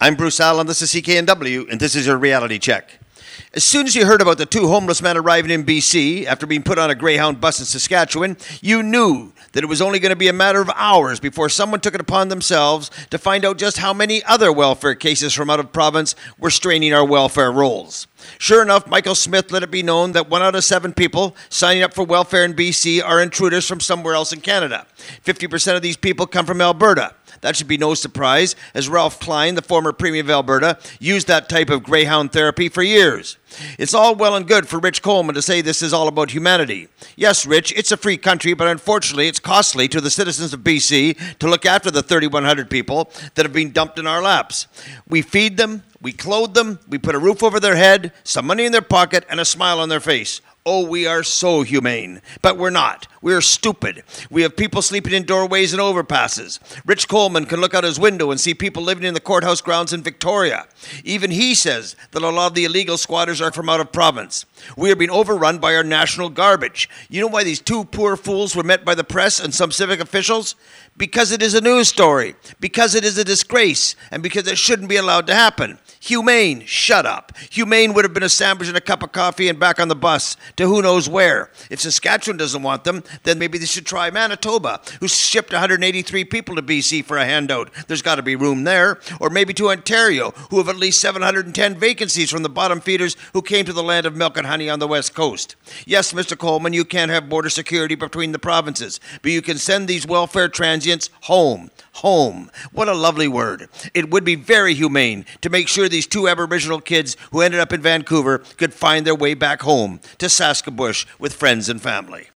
I'm Bruce Allen, this is CKNW, and this is your reality check. As soon as you heard about the two homeless men arriving in BC after being put on a Greyhound bus in Saskatchewan, you knew that it was only going to be a matter of hours before someone took it upon themselves to find out just how many other welfare cases from out of province were straining our welfare rolls. Sure enough, Michael Smith let it be known that one out of seven people signing up for welfare in BC are intruders from somewhere else in Canada. 50% of these people come from Alberta. That should be no surprise, as Ralph Klein, the former Premier of Alberta, used that type of greyhound therapy for years. It's all well and good for Rich Coleman to say this is all about humanity. Yes, Rich, it's a free country, but unfortunately, it's costly to the citizens of BC to look after the 3,100 people that have been dumped in our laps. We feed them, we clothe them, we put a roof over their head, some money in their pocket, and a smile on their face. Oh, we are so humane. But we're not. We're stupid. We have people sleeping in doorways and overpasses. Rich Coleman can look out his window and see people living in the courthouse grounds in Victoria. Even he says that a lot of the illegal squatters are from out of province. We are being overrun by our national garbage. You know why these two poor fools were met by the press and some civic officials? Because it is a news story, because it is a disgrace, and because it shouldn't be allowed to happen. Humane, shut up. Humane would have been a sandwich and a cup of coffee and back on the bus to who knows where. If Saskatchewan doesn't want them, then maybe they should try Manitoba, who shipped 183 people to BC for a handout. There's got to be room there. Or maybe to Ontario, who have at least 710 vacancies from the bottom feeders who came to the land of milk and honey on the west coast. Yes, Mr. Coleman, you can't have border security between the provinces, but you can send these welfare transients home. Home. What a lovely word. It would be very humane to make sure these two Aboriginal kids who ended up in Vancouver could find their way back home to Saskabush with friends and family.